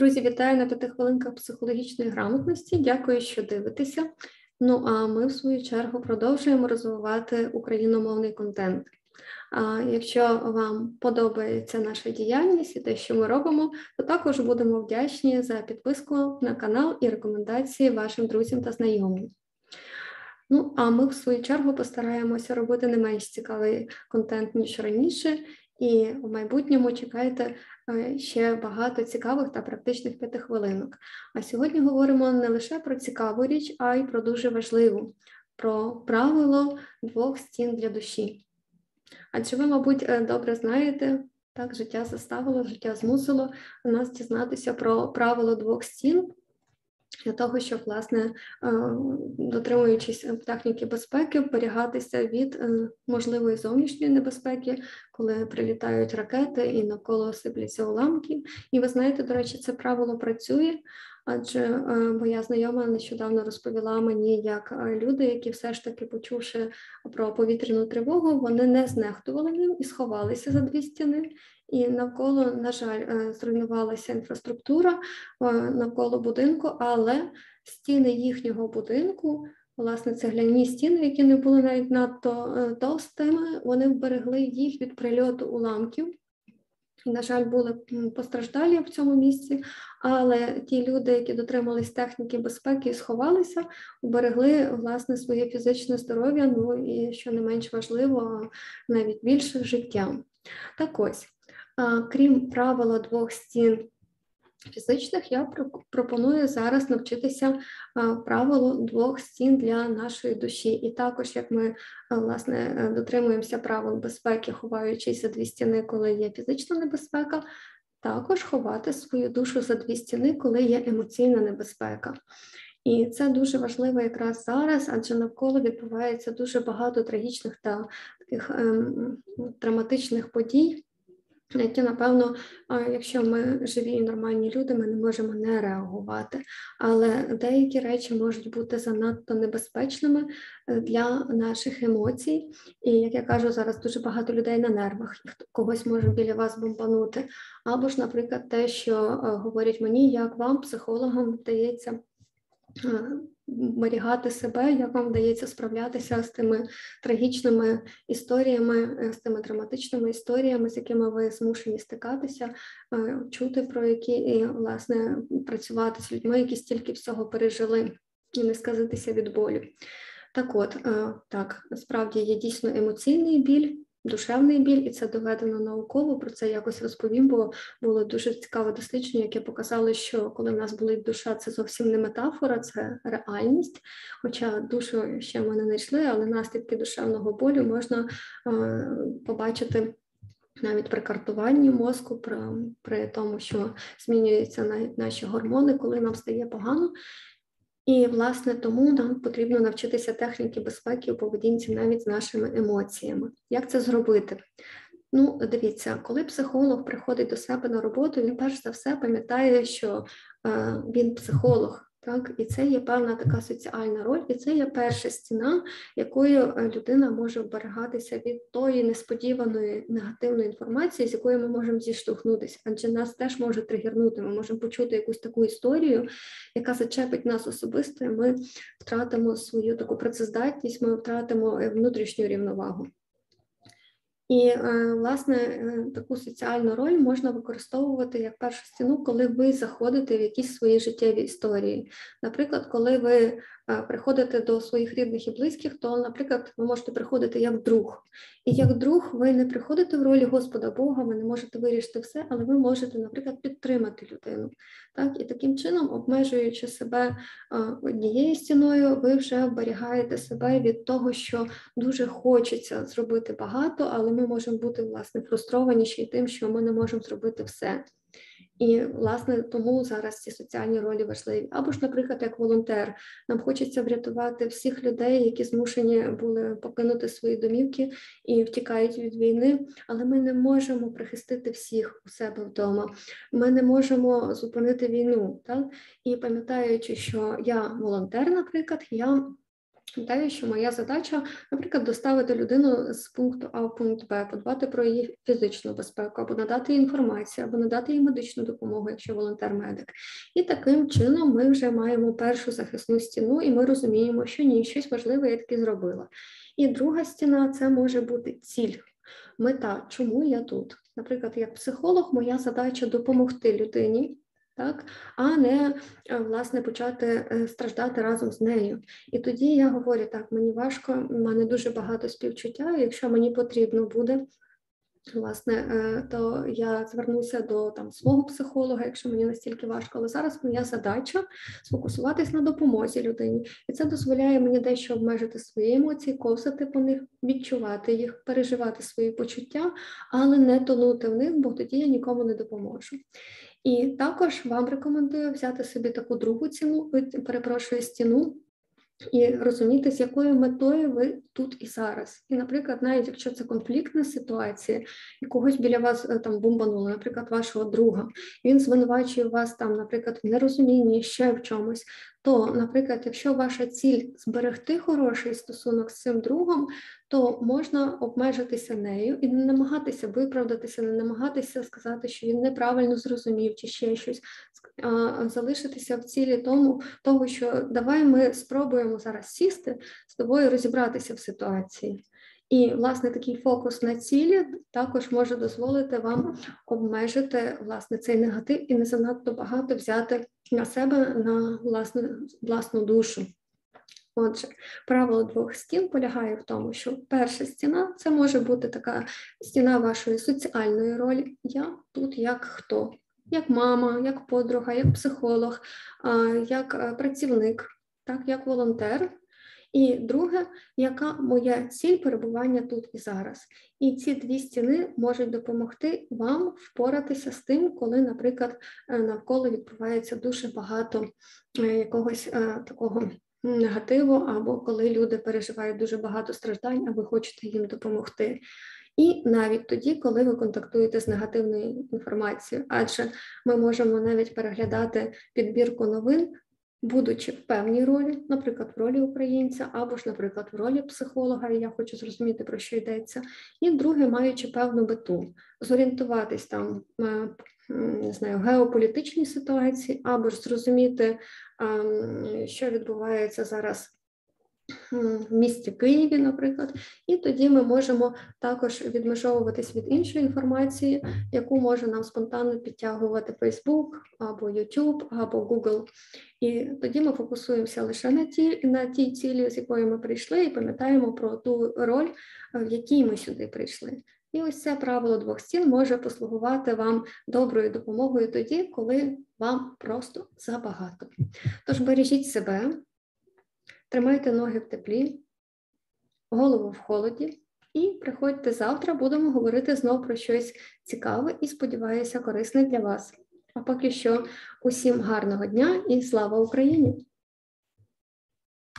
Друзі, вітаю на п'яти хвилинках психологічної грамотності. Дякую, що дивитеся. Ну а ми, в свою чергу, продовжуємо розвивати україномовний контент. А Якщо вам подобається наша діяльність і те, що ми робимо, то також будемо вдячні за підписку на канал і рекомендації вашим друзям та знайомим. Ну, а ми, в свою чергу, постараємося робити не менш цікавий контент, ніж раніше, і в майбутньому чекайте ще багато цікавих та практичних п'ятихвилинок. А сьогодні говоримо не лише про цікаву річ, а й про дуже важливу про правило двох стін для душі. Адже ви, мабуть, е, добре знаєте, так життя заставило, життя змусило нас дізнатися про правило двох стін для того, щоб власне е, дотримуючись е, техніки безпеки, вберігатися від е, можливої зовнішньої небезпеки, коли прилітають ракети і навколо сипляться уламки. І ви знаєте, до речі, це правило працює. Адже моя знайома нещодавно розповіла мені, як люди, які все ж таки, почувши про повітряну тривогу, вони не знехтували ним і сховалися за дві стіни, і навколо, на жаль, е, зруйнувалася інфраструктура е, навколо будинку, але стіни їхнього будинку, власне, цегляні стіни, які не були навіть надто е, товстими, вони вберегли їх від прильоту уламків. На жаль, були постраждалі в цьому місці, але ті люди, які дотримались техніки безпеки і сховалися, уберегли власне своє фізичне здоров'я, ну і що не менш важливо, навіть більше життя. Так ось крім правила двох стін фізичних, я пропоную зараз навчитися правилу двох стін для нашої душі. І також, як ми власне е, дотримуємося правил безпеки, ховаючись за дві стіни, коли є фізична небезпека, також ховати свою душу за дві стіни, коли є емоційна небезпека. І це дуже важливо якраз зараз, адже навколо відбувається дуже багато трагічних та таких ем, драматичних подій які, напевно, якщо ми живі і нормальні люди, ми не можемо не реагувати. Але деякі речі можуть бути занадто небезпечними е, для наших емоцій. І як я кажу, зараз дуже багато людей на нервах, когось може біля вас бомбанути. Або ж, наприклад, те, що е, говорять мені, як вам, психологам, вдається е, берігати себе, як вам вдається справлятися з тими трагічними історіями, е, з тими драматичними історіями, з якими ви змушені стикатися, е, чути про які і власне працювати з людьми, які стільки всього пережили, і не сказатися від болю. Так, от е, так, справді є дійсно емоційний біль душевний біль, і це доведено науково. Про це якось розповім, бо було дуже цікаве дослідження, яке показало, що коли в нас болить душа, це зовсім не метафора, це реальність. Хоча душу ще ми не знайшли, але наслідки душевного болю можна е, побачити. Навіть при картуванні мозку, при, при тому, що змінюються наші гормони, коли нам стає погано, і, власне, тому нам потрібно навчитися техніки безпеки у поведінці навіть з нашими емоціями. Як це зробити? Ну, дивіться, коли психолог приходить до себе на роботу, він перш за все пам'ятає, що е, він психолог, так, І це є певна така соціальна роль, і це є перша стіна, якою е, людина може вберегатися від тої несподіваної негативної інформації, з якою ми можемо зіштовхнутися, адже нас теж може тригернути. Ми можемо почути якусь таку історію, яка зачепить нас особисто, і ми втратимо свою таку працездатність, ми втратимо е, внутрішню рівновагу. І, е, власне, е, таку соціальну роль можна використовувати як першу стіну, коли ви заходите в якісь свої життєві історії. Наприклад, коли ви приходите до своїх рідних і близьких, то, наприклад, ви можете приходити як друг. І як друг ви не приходите в ролі Господа Бога, ви не можете вирішити все, але ви можете, наприклад, підтримати людину. Так? І таким чином, обмежуючи себе е, однією стіною, ви вже оберігаєте себе від того, що дуже хочеться зробити багато, але ми можемо бути власне фрустровані ще й тим, що ми не можемо зробити все. І, власне, тому зараз ці соціальні ролі важливі. Або ж, наприклад, як волонтер, нам хочеться врятувати всіх людей, які змушені були покинути свої домівки і втікають від війни, але ми не можемо прихистити всіх у себе вдома. Ми не можемо зупинити війну. Так? І пам'ятаючи, що я волонтер, наприклад, я Пам'ятаю, що моя задача, наприклад, доставити людину з пункту А в пункт Б, подбати про її фізичну безпеку, або надати їй інформацію, або надати їй медичну допомогу, якщо волонтер-медик. І таким чином ми вже маємо першу захисну стіну, і ми розуміємо, що ні, щось важливе я таки зробила. І друга стіна це може бути ціль. Мета, чому я тут? Наприклад, як психолог, моя задача допомогти людині так, а не е, власне почати е, страждати разом з нею. І тоді я говорю: так, мені важко, в мене дуже багато співчуття. Якщо мені потрібно буде Власне, е, то я звернуся до там свого психолога, якщо мені настільки важко, але зараз моя задача сфокусуватись на допомозі людині, і це дозволяє мені дещо обмежити свої емоції, ковзати по них, відчувати їх, переживати свої почуття, але не тонути в них, бо тоді я нікому не допоможу. І також вам рекомендую взяти собі таку другу ціну, перепрошую стіну і розуміти, з якою метою ви тут і зараз. І, наприклад, навіть якщо це конфліктна ситуація, і когось біля вас е, там бомбануло, наприклад, вашого друга, він звинувачує вас там, наприклад, в нерозумінні, ще в чомусь. То, наприклад, якщо ваша ціль зберегти хороший стосунок з цим другом, то можна обмежитися нею і не намагатися виправдатися, не намагатися сказати, що він неправильно зрозумів чи ще щось, а залишитися в цілі тому, того, що давай ми спробуємо зараз сісти з тобою, розібратися в ситуації. І, власне, такий фокус на цілі також може дозволити вам обмежити власне цей негатив і не занадто багато взяти на себе на власне, власну душу. Отже, правило двох стін полягає в тому, що перша стіна це може бути така стіна вашої соціальної ролі. Я тут як хто, як мама, як подруга, як психолог, як е, працівник, так, як волонтер. І друге, яка моя ціль перебування тут і зараз. І ці дві стіни можуть допомогти вам впоратися з тим, коли, наприклад, е, навколо відбувається дуже багато е, якогось такого негативу, або коли люди переживають дуже багато страждань, а ви хочете їм допомогти. І навіть тоді, коли ви контактуєте з негативною інформацією, адже ми можемо навіть переглядати підбірку новин, будучи в певній ролі, наприклад, в ролі українця, або ж, наприклад, в ролі психолога, і я хочу зрозуміти, про що йдеться, і друге, маючи певну мету, зорієнтуватись там е, не знаю, геополітичній ситуації, або ж зрозуміти, що відбувається зараз. В місті Києві, наприклад, і тоді ми можемо також відмежовуватись від іншої інформації, яку може нам спонтанно підтягувати Facebook або YouTube, або Google. І тоді ми фокусуємося лише на ті на тій цілі, з якої ми прийшли, і пам'ятаємо про ту роль, в якій ми сюди прийшли. І ось це правило двох стін може послугувати вам доброю допомогою тоді, коли вам просто забагато. Тож бережіть себе, тримайте ноги в теплі, голову в холоді, і приходьте завтра, будемо говорити знову про щось цікаве і, сподіваюся, корисне для вас. А поки що, усім гарного дня і слава Україні!